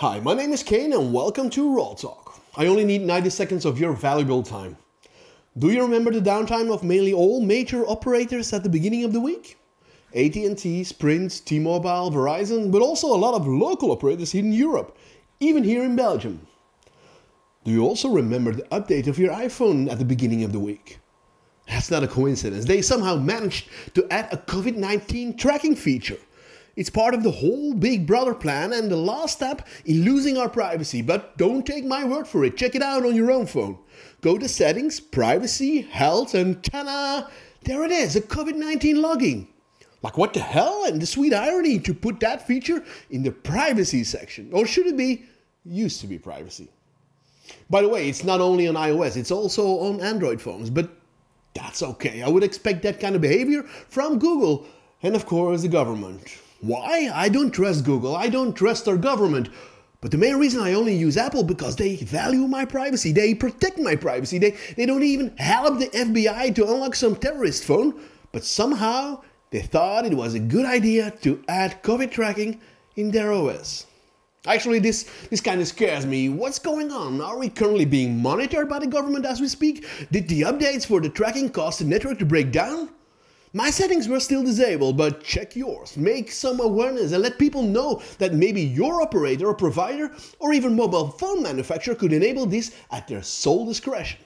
Hi, my name is Kane and welcome to Raw Talk. I only need 90 seconds of your valuable time. Do you remember the downtime of mainly all major operators at the beginning of the week? AT&T, Sprint, T-Mobile, Verizon, but also a lot of local operators in Europe, even here in Belgium. Do you also remember the update of your iPhone at the beginning of the week? That's not a coincidence. They somehow managed to add a COVID-19 tracking feature. It's part of the whole Big Brother plan and the last step in losing our privacy. But don't take my word for it. Check it out on your own phone. Go to settings, privacy, health, and ta-da! There it is, a COVID-19 logging. Like what the hell? And the sweet irony to put that feature in the privacy section. Or should it be used to be privacy? By the way, it's not only on iOS, it's also on Android phones, but that's okay. I would expect that kind of behavior from Google and of course the government. Why? I don't trust Google, I don't trust our government. But the main reason I only use Apple because they value my privacy, they protect my privacy, they, they don't even help the FBI to unlock some terrorist phone, but somehow they thought it was a good idea to add COVID tracking in their OS. Actually, this, this kind of scares me. What's going on? Are we currently being monitored by the government as we speak? Did the updates for the tracking cause the network to break down? My settings were still disabled, but check yours. Make some awareness and let people know that maybe your operator or provider or even mobile phone manufacturer could enable this at their sole discretion.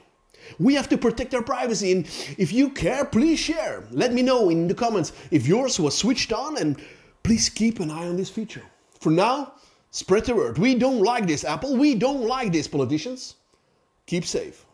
We have to protect our privacy and if you care, please share. Let me know in the comments if yours was switched on and please keep an eye on this feature. For now, spread the word. We don't like this Apple. We don't like these politicians. Keep safe.